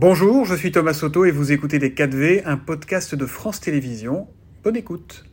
Bonjour, je suis Thomas Soto et vous écoutez Les 4V, un podcast de France Télévisions. Bonne écoute.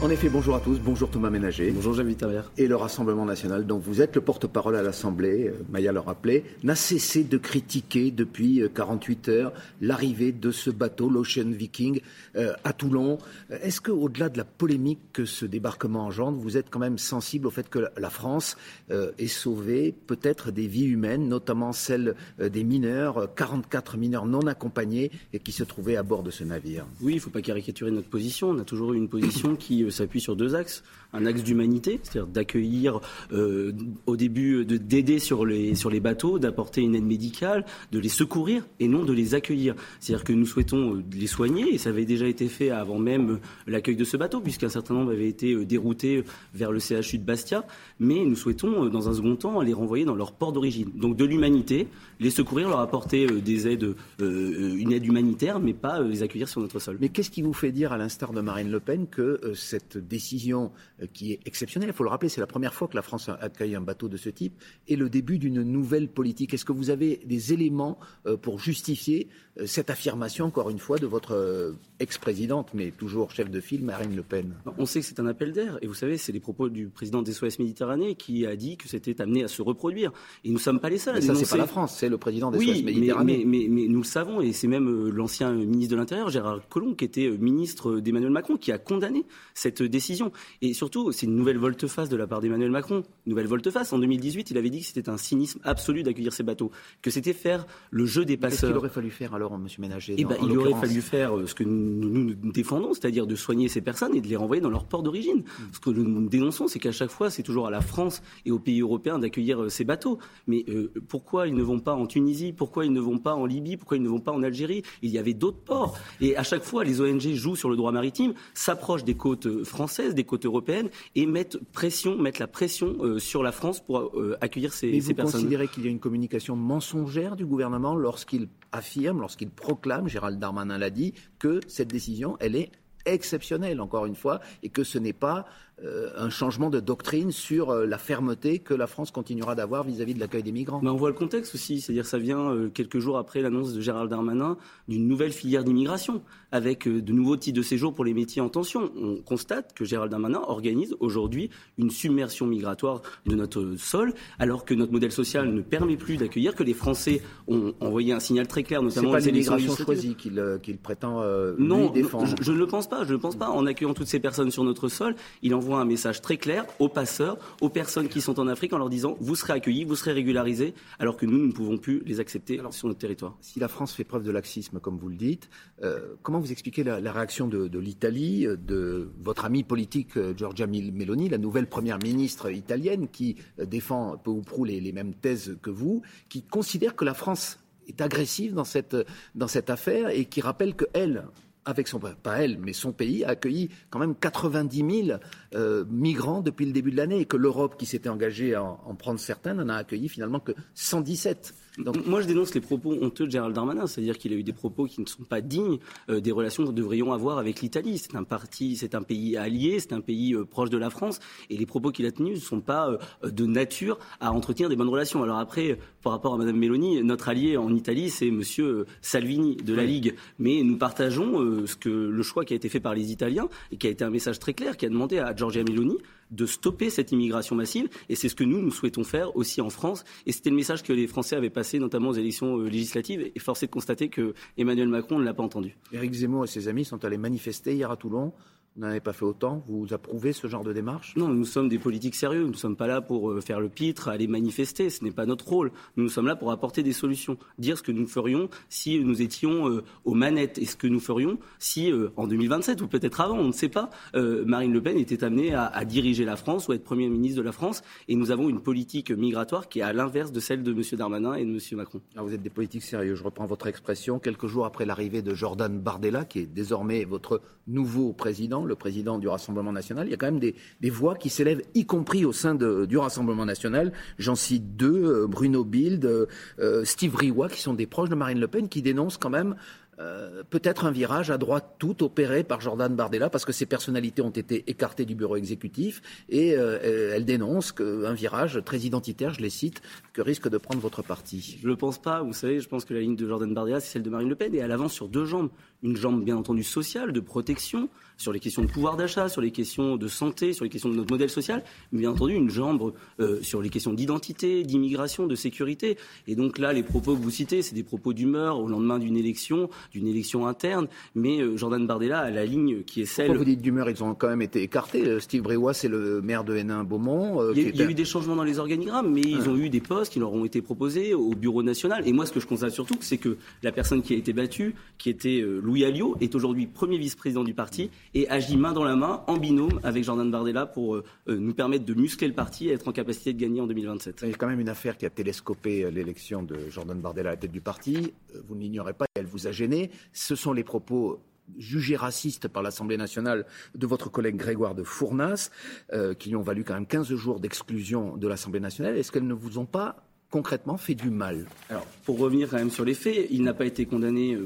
En effet, bonjour à tous, bonjour Thomas Ménager. Bonjour Javier Et le Rassemblement national, dont vous êtes le porte-parole à l'Assemblée, euh, Maya le rappelait, n'a cessé de critiquer depuis 48 euh, heures l'arrivée de ce bateau, l'Ocean Viking, euh, à Toulon. Est-ce qu'au-delà de la polémique que ce débarquement engendre, vous êtes quand même sensible au fait que la France ait sauvé peut-être des vies humaines, notamment celles des mineurs, 44 mineurs non accompagnés et qui se trouvaient à bord de ce navire? Oui, il ne faut pas caricaturer notre position. On a toujours eu une position qui s'appuie sur deux axes. Un axe d'humanité, c'est-à-dire d'accueillir euh, au début, d'aider sur les, sur les bateaux, d'apporter une aide médicale, de les secourir et non de les accueillir. C'est-à-dire que nous souhaitons euh, les soigner et ça avait déjà été fait avant même euh, l'accueil de ce bateau, puisqu'un certain nombre avait été déroutés vers le CHU de Bastia. Mais nous souhaitons, dans un second temps, les renvoyer dans leur port d'origine. Donc de l'humanité, les secourir, leur apporter des aides, une aide humanitaire, mais pas les accueillir sur notre sol. Mais qu'est-ce qui vous fait dire, à l'instar de Marine Le Pen, que cette décision euh, qui est exceptionnelle. Il faut le rappeler, c'est la première fois que la France accueille un bateau de ce type et le début d'une nouvelle politique. Est-ce que vous avez des éléments euh, pour justifier euh, cette affirmation, encore une fois, de votre ex-présidente, mais toujours chef de file, Marine Le Pen? On sait que c'est un appel d'air. Et vous savez, c'est les propos du président des SOS Méditerranée qui a dit que c'était amené à se reproduire. Et nous ne sommes pas les seuls mais ça, c'est pas la France, c'est le président des SOS Méditerranée. Mais, mais, mais, nous le savons, et c'est même l'ancien ministre de l'Intérieur, Gérard Collomb, qui était ministre d'Emmanuel Macron, qui a condamné cette décision. Et surtout, c'est une nouvelle volte-face de la part d'Emmanuel Macron. nouvelle volte-face. En 2018, il avait dit que c'était un cynisme absolu d'accueillir ces bateaux, que c'était faire le jeu des passeurs. Qu'est-ce qu'il aurait fallu faire alors, Monsieur Ménager eh ben, Il aurait fallu faire euh, ce que nous, nous défendons, c'est-à-dire de soigner ces personnes et de les renvoyer dans leur port d'origine. Hmm. Ce que nous dénonçons, c'est qu'à chaque fois, c'est toujours à la France et aux pays européens d'accueillir euh, ces bateaux. Mais euh, pourquoi ils ne vont pas en Tunisie? Pourquoi ils ne vont pas en Libye? Pourquoi ils ne vont pas en Algérie? Il y avait d'autres ports. Et à chaque fois, les ONG jouent sur le droit maritime, s'approchent des côtes françaises, des côtes européennes et mettent pression, mettent la pression euh, sur la France pour euh, accueillir ces, Mais ces vous considérez qu'il y a une communication mensongère du gouvernement lorsqu'il affirme, lorsqu'il proclame, Gérald Darmanin l'a dit, que cette décision, elle est exceptionnelle, encore une fois, et que ce n'est pas euh, un changement de doctrine sur euh, la fermeté que la France continuera d'avoir vis-à-vis de l'accueil des migrants. Mais on voit le contexte aussi, c'est-à-dire ça vient euh, quelques jours après l'annonce de Gérald Darmanin d'une nouvelle filière d'immigration avec de nouveaux titres de séjour pour les métiers en tension. On constate que Gérald Darmanin organise aujourd'hui une submersion migratoire de notre sol, alors que notre modèle social ne permet plus d'accueillir, que les Français ont envoyé un signal très clair, notamment pas l'immigration choisie qu'il prétend non, défendre. Je, je, ne le pense pas. Je ne pense pas. En accueillant toutes ces personnes sur notre sol, il envoie un message très clair aux passeurs, aux personnes qui sont en Afrique en leur disant vous serez accueillis, vous serez régularisés, alors que nous, nous ne pouvons plus les accepter sur notre territoire. Si la France fait preuve de laxisme, comme vous le dites, euh, comment vous expliquez la, réaction de, l'Italie, de votre ami politique euh, Giorgia Meloni, la nouvelle première ministre italienne qui euh, défend peu ou prou les, les mêmes thèses que vous, qui considère que la France est agressive dans cette, dans cette affaire et qui rappelle qu'elle, avec son, pas elle, mais son pays, a accueilli quand même 90 000 euh, migrants depuis le début de l'année et que l'Europe, qui s'était engagée à en, prendre certains, n'en a accueilli finalement que 117. Moi, je dénonce les propos honteux de Gérald Darmanin, c'est-à-dire qu'il a eu des propos qui ne sont pas dignes euh, des relations que nous devrions avoir avec l'Italie. C'est un parti, c'est un pays allié, c'est un pays euh, proche de la France, et les propos qu'il a tenus ne sont pas de nature à entretenir des bonnes relations. Alors après, par rapport à Madame Meloni, notre allié en Italie, c'est Monsieur Salvini de la Ligue, mais nous partageons ce que le choix qui a été fait par les Italiens et qui a été un message très clair, qui a demandé à Giorgia Meloni de stopper cette immigration massive. Et c'est ce que nous, nous souhaitons faire aussi en France. Et c'était le message que les Français avaient passé, notamment aux élections euh, législatives. Et force est de constater que Emmanuel Macron ne l'a pas entendu. Éric Zemmour et ses amis sont allés manifester hier à Toulon vous n'avez pas fait autant Vous approuvez ce genre de démarche? Non, nous sommes des politiques sérieux. Nous ne sommes pas là pour euh, faire le pitre, aller manifester. Ce n'est pas notre rôle. Nous sommes là pour apporter des solutions. Dire ce que nous ferions si nous étions euh, aux manettes et ce que nous ferions si, en 2027 ou peut-être avant, on ne sait pas, Marine Le Pen était amenée à, diriger la France ou être Premier ministre de la France. Et nous avons une politique migratoire qui est à l'inverse de celle de M. Darmanin et de M. Macron. Alors vous êtes des politiques sérieux. Je reprends votre expression. Quelques jours après l'arrivée de Jordan Bardella, qui est désormais votre nouveau président, le président du Rassemblement national, il y a quand même des, voix qui s'élèvent, y compris au sein du Rassemblement national. J'en cite deux, euh, Bruno Bild, euh, euh, Steve Riwa, qui sont des proches de Marine Le Pen, qui dénoncent quand même euh, peut-être un virage à droite tout opéré par Jordan Bardella parce que ses personnalités ont été écartées du bureau exécutif et euh, elle dénonce qu'un virage très identitaire, je les cite, que risque de prendre votre parti. Je ne le pense pas. Vous savez, je pense que la ligne de Jordan Bardella, c'est celle de Marine Le Pen et elle avance sur deux jambes. Une jambe, bien entendu, sociale, de protection, sur les questions de pouvoir d'achat, sur les questions de santé, sur les questions de notre modèle social, mais bien entendu une jambe euh, sur les questions d'identité, d'immigration, de sécurité. Et donc là, les propos que vous citez, c'est des propos d'humeur au lendemain d'une élection, d'une élection interne, mais euh, Jordan Bardella a la ligne qui est celle... Pourquoi vous dites d'humeur? Ils ont quand même été écartés. Euh, Steve Bréois, c'est le maire de Hénin-Beaumont. il y a, eu des changements dans les organigrammes, mais ils ont eu des postes qui leur ont été proposés au bureau national. Et moi, ce que je constate surtout, c'est que la personne qui a été battue, qui était Louis Alliot, est aujourd'hui premier vice-président du parti et agit main dans la main, en binôme, avec Jordan Bardella pour euh, euh, nous permettre de muscler le parti et être en capacité de gagner en 2027. Il y a quand même une affaire qui a télescopé euh, l'élection de Jordan Bardella à la tête du parti. Vous ne l'ignorez pas, elle vous a gêné. Ce sont les propos jugés racistes par l'Assemblée nationale de votre collègue Grégoire de Fournas, qui lui ont valu quand même 15 jours d'exclusion de l'Assemblée nationale. Est-ce qu'elles ne vous ont pas concrètement fait du mal? Alors, pour revenir quand même sur les faits, il n'a pas été condamné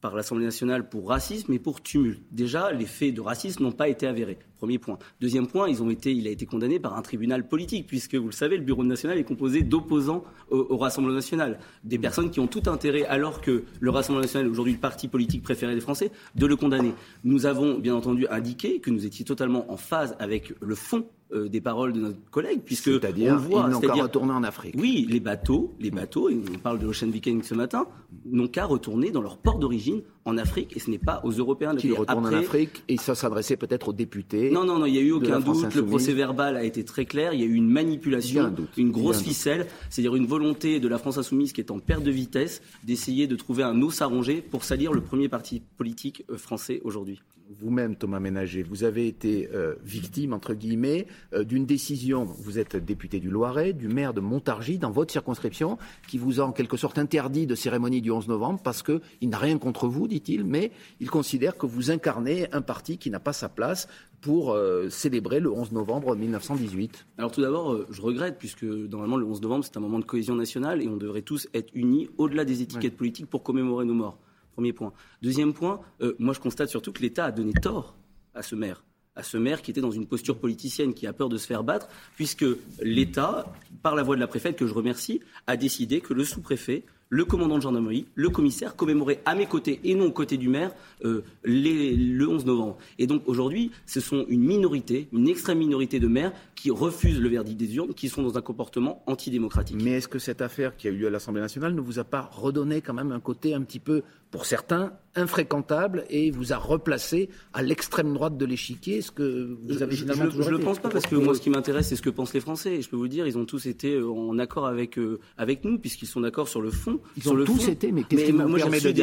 par l'Assemblée nationale pour racisme et pour tumulte. Déjà, les faits de racisme n'ont pas été avérés. Premier point. Deuxième point, ils ont été, il a été condamné par un tribunal politique, puisque vous le savez, le Bureau national est composé d'opposants au, Rassemblement national, des personnes qui ont tout intérêt, alors que le Rassemblement national est aujourd'hui le parti politique préféré des Français, de le condamner. Nous avons bien entendu indiqué que nous étions totalement en phase avec le fond euh, des paroles de notre collègue, puisque c'est-à-dire voit, ils n'ont qu'à retourner en Afrique. Oui, les bateaux, les bateaux, et on parle de l'Ocean Viking ce matin, n'ont qu'à retourner dans leur port d'origine en Afrique, et ce n'est pas aux Européens de Qui retournent en Afrique, et ça s'adressait peut-être aux députés. Non, non, non, il n'y a eu aucun doute. Le procès verbal a été très clair. Il y a eu une manipulation, une grosse ficelle, c'est-à-dire une volonté de la France insoumise qui est en perte de vitesse d'essayer de trouver un os à ronger pour salir le premier parti politique euh, français aujourd'hui vous-même, Thomas Ménager, vous avez été euh, victime, entre guillemets, euh, d'une décision, vous êtes député du Loiret, du maire de Montargis, dans votre circonscription, qui vous a en quelque sorte interdit de cérémonie du 11 novembre parce qu'il n'a rien contre vous, dit-il, mais il considère que vous incarnez un parti qui n'a pas sa place pour euh, célébrer le 11 novembre 1918 Alors tout d'abord, je regrette, puisque normalement le 11 novembre, c'est un moment de cohésion nationale et on devrait tous être unis au-delà des étiquettes politiques pour commémorer nos morts. Premier point. Deuxième point, euh, moi je constate surtout que l'État a donné tort à ce maire à ce maire qui était dans une posture politicienne, qui a peur de se faire battre, puisque l'État, par la voix de la préfète, que je remercie, a décidé que le sous-préfet le commandant de gendarmerie, le commissaire commémoraient à mes côtés et non aux côtés du maire euh, le 11 novembre. Et donc aujourd'hui, ce sont une minorité, une extrême minorité de maires qui refusent le verdict des urnes, qui sont dans un comportement antidémocratique. Mais est-ce que cette affaire qui a eu lieu à l'Assemblée nationale ne vous a pas redonné quand même un côté un petit peu, pour certains, infréquentable et vous a replacé à l'extrême droite de l'échiquier Est-ce que vous avez finalement Je ne le pense pas parce que moi, ce qui m'intéresse, c'est ce que pensent les Français. Et je peux vous dire, ils ont tous été euh, en accord avec, euh, avec nous, puisqu'ils sont d'accord sur le fond. Ils ont tous été, mais qu'est-ce qui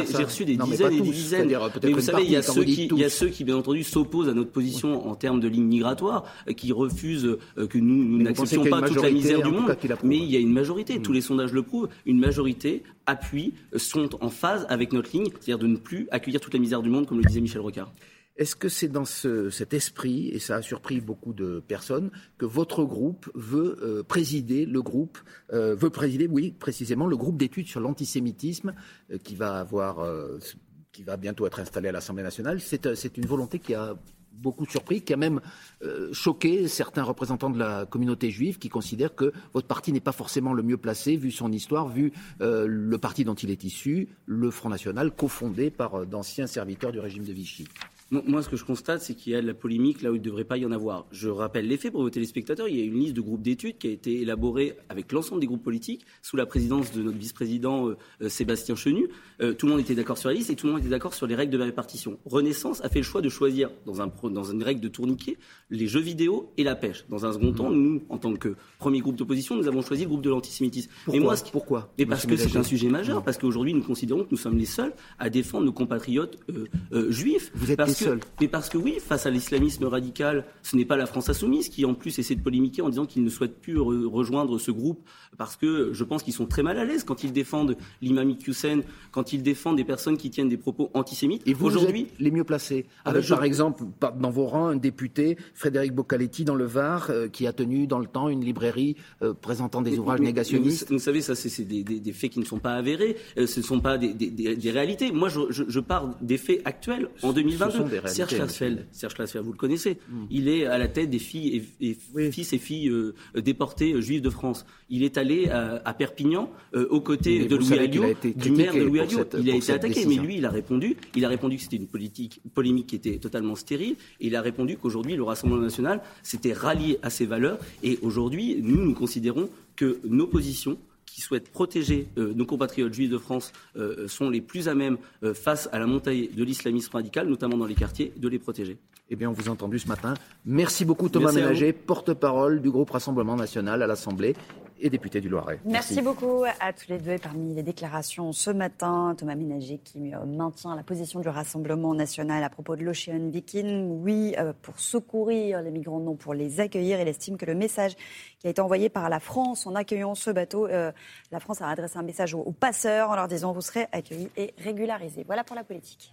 ça J'ai reçu des dizaines et des dizaines. Mais vous savez, il y, a ceux qui, il y a ceux qui, bien entendu, s'opposent à notre position en termes de ligne migratoire, euh, qui refusent que nous n'acceptions pas toute la misère du monde. Mais il y a une majorité, tous les sondages le prouvent, une majorité appuie, sont en phase avec notre ligne, c'est-à-dire de ne plus accueillir toute la misère du monde, comme le disait Michel Rocard. Est-ce que c'est dans cet esprit, et ça a surpris beaucoup de personnes, que votre groupe veut euh, présider le groupe, euh, veut présider, oui, précisément, le groupe d'études sur l'antisémitisme euh, qui va avoir, qui va bientôt être installé à l'Assemblée nationale C'est une volonté qui a beaucoup surpris, qui a même choqué certains représentants de la communauté juive qui considèrent que votre parti n'est pas forcément le mieux placé, vu son histoire, vu le parti dont il est issu, le Front National, cofondé par d'anciens serviteurs du régime de Vichy. Moi, ce que je constate, c'est qu'il y a de la polémique là où il ne devrait pas y en avoir. Je rappelle les faits pour vos téléspectateurs. Il y a une liste de groupes d'études qui a été élaborée avec l'ensemble des groupes politiques sous la présidence de notre vice-président euh, euh, Sébastien Chenu. Euh, tout le monde était d'accord sur la liste et tout le monde était d'accord sur les règles de la répartition. Renaissance a fait le choix de choisir, dans, un, dans une règle de tourniquet, les jeux vidéo et la pêche. Dans un second temps, nous, en tant que premier groupe d'opposition, nous avons choisi le groupe de l'antisémitisme. Pourquoi, moi, Pourquoi et Parce que c'est un sujet majeur. Parce qu'aujourd'hui, nous considérons que nous sommes les seuls à défendre nos compatriotes juifs. Vous êtes parce que, mais parce que oui, face à l'islamisme radical, ce n'est pas la France insoumise qui en plus essaie de polémiquer en disant qu'ils ne souhaitent plus rejoindre ce groupe parce que je pense qu'ils sont très mal à l'aise quand ils défendent l'imam Hussein, quand ils défendent des personnes qui tiennent des propos antisémites. Et vous, aujourd'hui, les mieux placés. Ah ben, Avec, par exemple, dans vos rangs, un député, Frédéric Boccaletti, dans le Var, euh, qui a tenu dans le temps une librairie euh, présentant des ouvrages négationnistes. vous, savez, ça, c'est des, faits qui ne sont pas avérés, euh, ce ne sont pas des, réalités. Moi, je, je, parle des faits actuels en 2022. Serge Klarsfeld, Serge vous le connaissez, hmm. il est à la tête des filles et, fils et filles déportés juifs de France. Il est allé à, Perpignan aux côtés de Louis Alliot, du maire de Louis Alliot. Il a été attaqué, mais lui, il a répondu. Il a répondu que c'était une politique polémique qui était totalement stérile. Et il a répondu qu'aujourd'hui, le Rassemblement national s'était rallié à ses valeurs. Et aujourd'hui, nous, nous considérons que nos positions qui souhaitent protéger euh, nos compatriotes juifs de France euh, sont les plus à même, euh, face à la montée de l'islamisme radical, notamment dans les quartiers, de les protéger. Eh bien, on vous a entendu ce matin. Merci beaucoup Thomas Ménager, porte-parole du groupe Rassemblement national à l'Assemblée et député du Loiret. Merci. beaucoup à tous les deux. parmi les déclarations ce matin, Thomas Ménager qui maintient la position du Rassemblement national à propos de l'Ocean Viking. Oui, euh, pour secourir les migrants, non pour les accueillir. Il estime que le message qui a été envoyé par la France en accueillant ce bateau, euh, la France a adressé un message aux, passeurs en leur disant vous serez accueillis et régularisés. Voilà pour la politique.